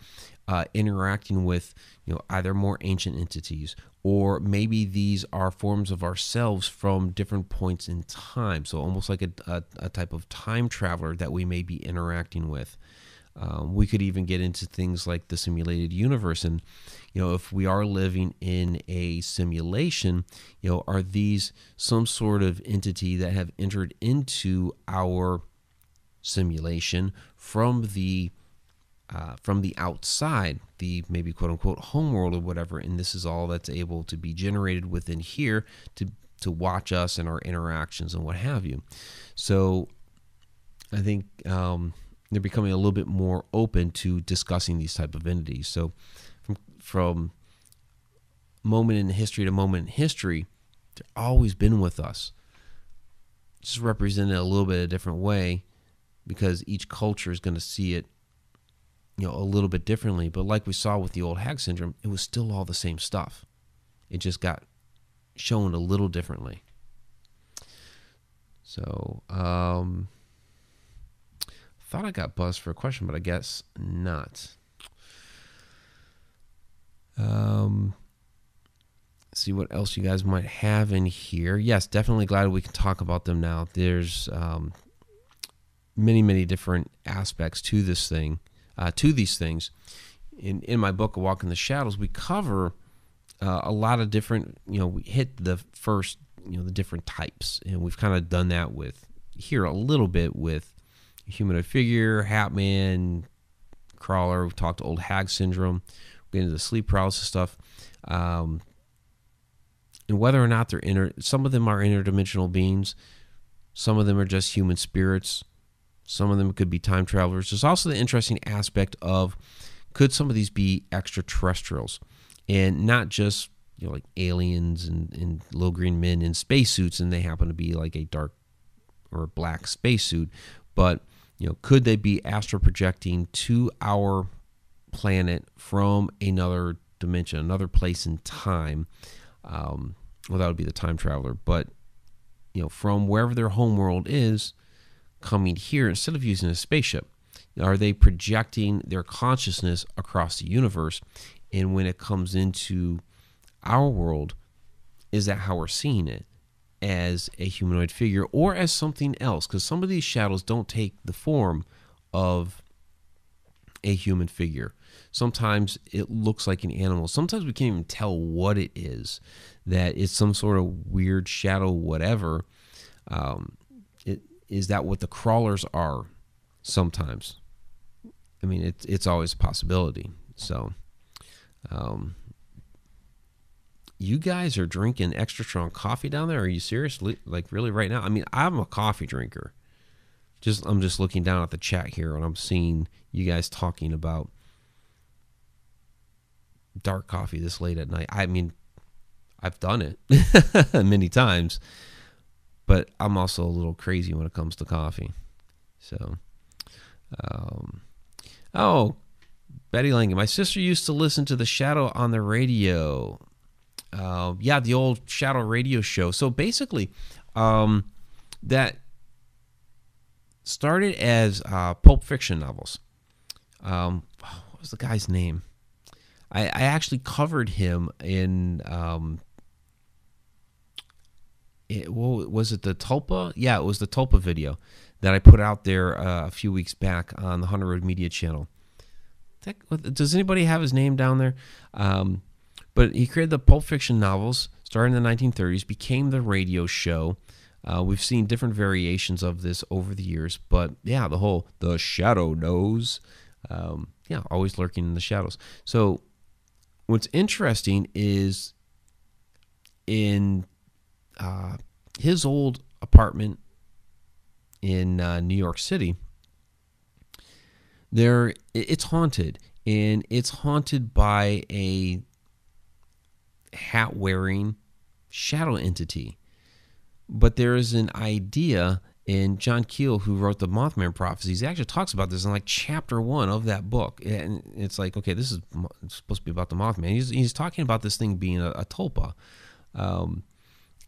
S1: uh, interacting with you know either more ancient entities or maybe these are forms of ourselves from different points in time. So almost like a, a, a type of time traveler that we may be interacting with. Um, we could even get into things like the simulated universe and you know if we are living in a simulation you know are these some sort of entity that have entered into our simulation from the uh, from the outside, the maybe quote unquote homeworld or whatever, and this is all that's able to be generated within here to to watch us and our interactions and what have you. So I think um, they're becoming a little bit more open to discussing these type of entities. So from from moment in history to moment in history, they've always been with us. Just represented a little bit a different way because each culture is going to see it you know, a little bit differently. But like we saw with the old hag syndrome, it was still all the same stuff. It just got shown a little differently. So, um, thought I got buzzed for a question, but I guess not. Um, see what else you guys might have in here. Yes, definitely glad we can talk about them now. There's um, many, many different aspects to this thing uh, to these things. In in my book, A Walk in the Shadows, we cover uh, a lot of different. You know, we hit the first, you know, the different types, and we've kind of done that with here a little bit with humanoid figure, Hatman, crawler. We've talked old hag syndrome. We get into the sleep paralysis stuff. Um, and whether or not they're inter, some of them are interdimensional beings, some of them are just human spirits. Some of them could be time travelers. There's also the interesting aspect of could some of these be extraterrestrials and not just you know like aliens and, and low green men in spacesuits and they happen to be like a dark or a black spacesuit, but you know could they be astral projecting to our planet from another dimension, another place in time? Um, well, that would be the time traveler, but you know from wherever their home world is coming here instead of using a spaceship? Are they projecting their consciousness across the universe? And when it comes into our world, is that how we're seeing it? As a humanoid figure or as something else? Because some of these shadows don't take the form of a human figure. Sometimes it looks like an animal. Sometimes we can't even tell what it is. That it's some sort of weird shadow, whatever. Um, is that what the crawlers are sometimes? I mean, it's it's always a possibility. So, um, you guys are drinking extra strong coffee down there? Are you serious? Like really right now? I mean, I'm a coffee drinker. Just I'm just looking down at the chat here and I'm seeing you guys talking about dark coffee this late at night. I mean, I've done it (laughs) many times but I'm also a little crazy when it comes to coffee. So, um, oh, Betty Langan. My sister used to listen to the Shadow on the radio. Uh, yeah, the old Shadow radio show. So basically, um, that started as uh, Pulp Fiction novels. Um, what was the guy's name? I, I actually covered him in um, it, was it the Tulpa? Yeah, it was the Tulpa video that I put out there uh, a few weeks back on the Haunted Road Media channel. does anybody have his name down there? Um, but he created the Pulp Fiction novels, started in the 1930s, became the radio show. Uh, we've seen different variations of this over the years, but yeah, the whole the shadow knows, um, yeah, always lurking in the shadows. So, what's interesting is in uh, his old apartment in uh, New York City, there it's haunted, and it's haunted by a hat wearing shadow entity. But there is an idea in John Keel, who wrote the Mothman prophecies, he actually talks about this in like chapter one of that book. And it's like, okay, this is supposed to be about the Mothman. He's, he's talking about this thing being a, a tulpa um,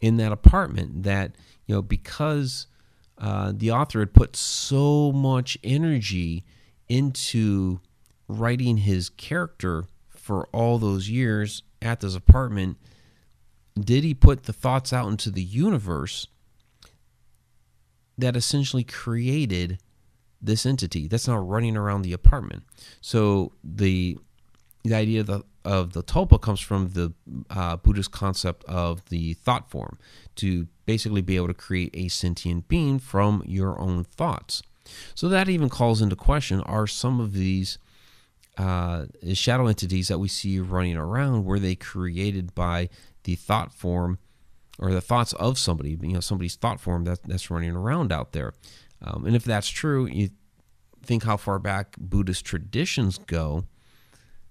S1: in that apartment that, you know, because uh, the author had put so much energy into writing his character for all those years at this apartment, did he put the thoughts out into the universe that essentially created this entity that's now running around the apartment? So the the idea of the, of the tulpa comes from the uh, Buddhist concept of the thought form to basically be able to create a sentient being from your own thoughts. So that even calls into question are some of these uh, shadow entities that we see running around were they created by the thought form or the thoughts of somebody, you know, somebody's thought form that, that's running around out there. Um, and if that's true, you think how far back Buddhist traditions go,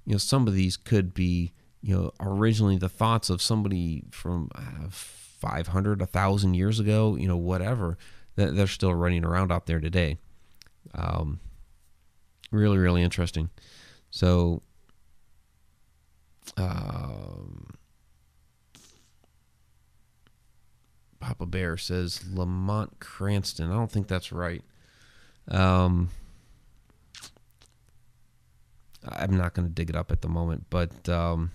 S1: you know, some of these could be, you know, originally the thoughts of somebody from uh, 500, 1,000 years ago, you know, whatever, that they're still running around out there today. Um, really, really interesting. So, um, Papa Bear says Lamont Cranston. I don't think that's right. Um, I'm not going to dig it up at the moment, but um,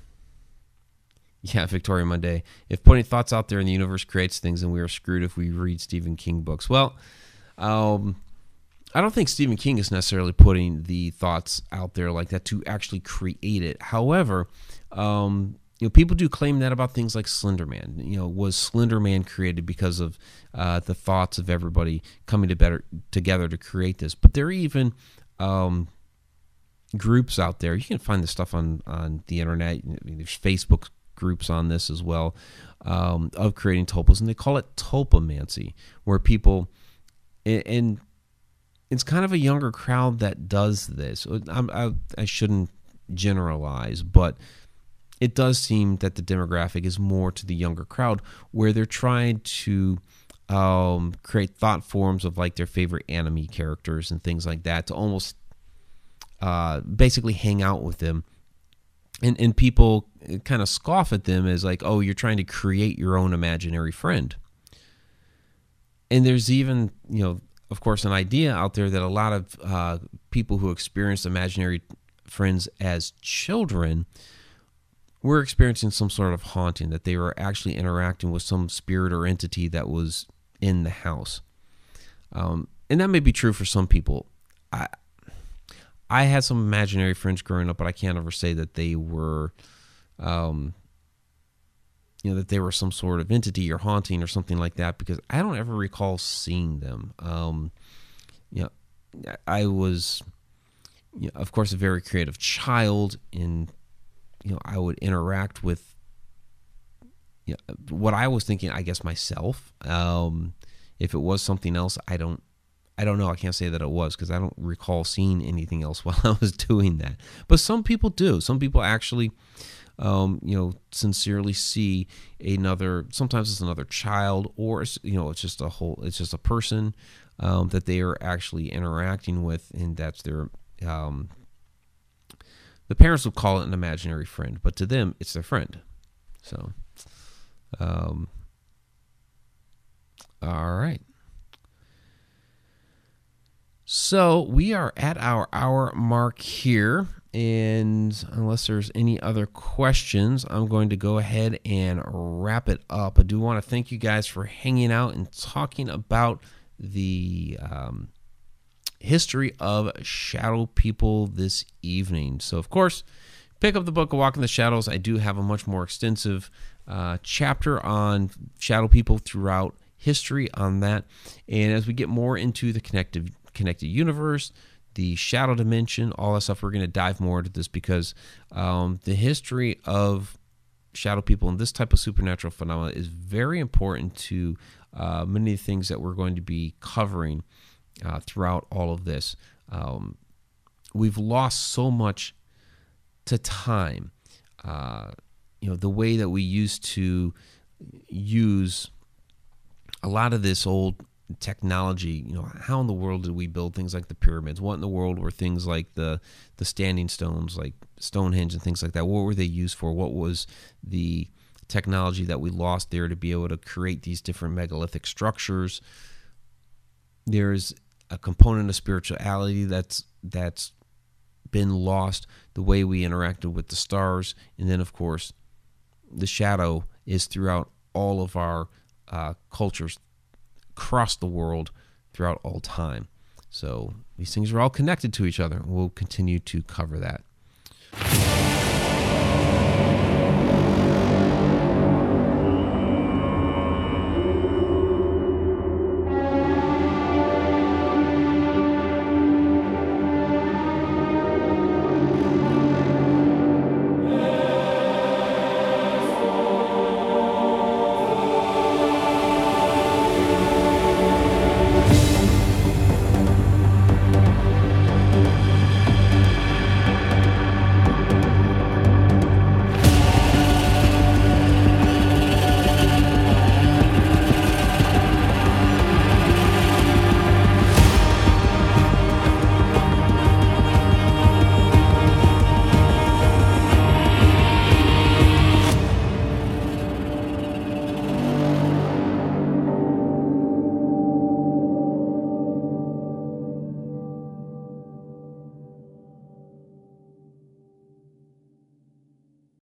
S1: yeah, Victoria Monday. If putting thoughts out there in the universe creates things, then we are screwed if we read Stephen King books. Well, um, I don't think Stephen King is necessarily putting the thoughts out there like that to actually create it. However, um, you know, people do claim that about things like Slenderman. You know, was Slenderman created because of uh, the thoughts of everybody coming to better together to create this? But there are even um, groups out there. You can find this stuff on on the internet. I mean, there's Facebook groups on this as well um, of creating tulpas, and they call it tulpamancy, where people and it's kind of a younger crowd that does this. I, I shouldn't generalize, but it does seem that the demographic is more to the younger crowd where they're trying to um, create thought forms of like their favorite anime characters and things like that to almost uh, basically hang out with them. And, and people kind of scoff at them as like, oh, you're trying to create your own imaginary friend. And there's even, you know, of course, an idea out there that a lot of uh, people who experienced imaginary friends as children were experiencing some sort of haunting, that they were actually interacting with some spirit or entity that was in the house. Um, and that may be true for some people. I, I had some imaginary friends growing up, but I can't ever say that they were um, you know that they were some sort of entity or haunting or something like that because I don't ever recall seeing them. Um, you know, I was, you know, of course, a very creative child, and you know, I would interact with you know, what I was thinking. I guess myself. Um, if it was something else, I don't. I don't know. I can't say that it was because I don't recall seeing anything else (laughs) while I was doing that. But some people do. Some people actually um, you know, sincerely see another. Sometimes it's another child, or you know, it's just a whole. It's just a person um, that they are actually interacting with, and that's their. Um, the parents would call it an imaginary friend, but to them, it's their friend. So, um, all right. So we are at our hour mark here. And unless there's any other questions, I'm going to go ahead and wrap it up. I do want to thank you guys for hanging out and talking about the um, history of shadow people this evening. So, of course, pick up the book Walk in the Shadows. I do have a much more extensive uh, chapter on shadow people throughout history on that. And as we get more into the connected connected universe, the shadow dimension, all that stuff, we're going to dive more into this because um, the history of shadow people and this type of supernatural phenomena is very important to uh, many of the things that we're going to be covering uh, throughout all of this. Um, we've lost so much to time. Uh, you know, the way that we used to use a lot of this old technology you know how in the world did we build things like the pyramids? What in the world were things like the the standing stones like stonehenge and things like that? What were they used for? What was the technology that we lost there to be able to create these different megalithic structures? There's a component of spirituality that's that's been lost the way we interacted with the stars. And then of course the shadow is throughout all of our uh, cultures across the world throughout all time. So these things are all connected to each other. We'll continue to cover that.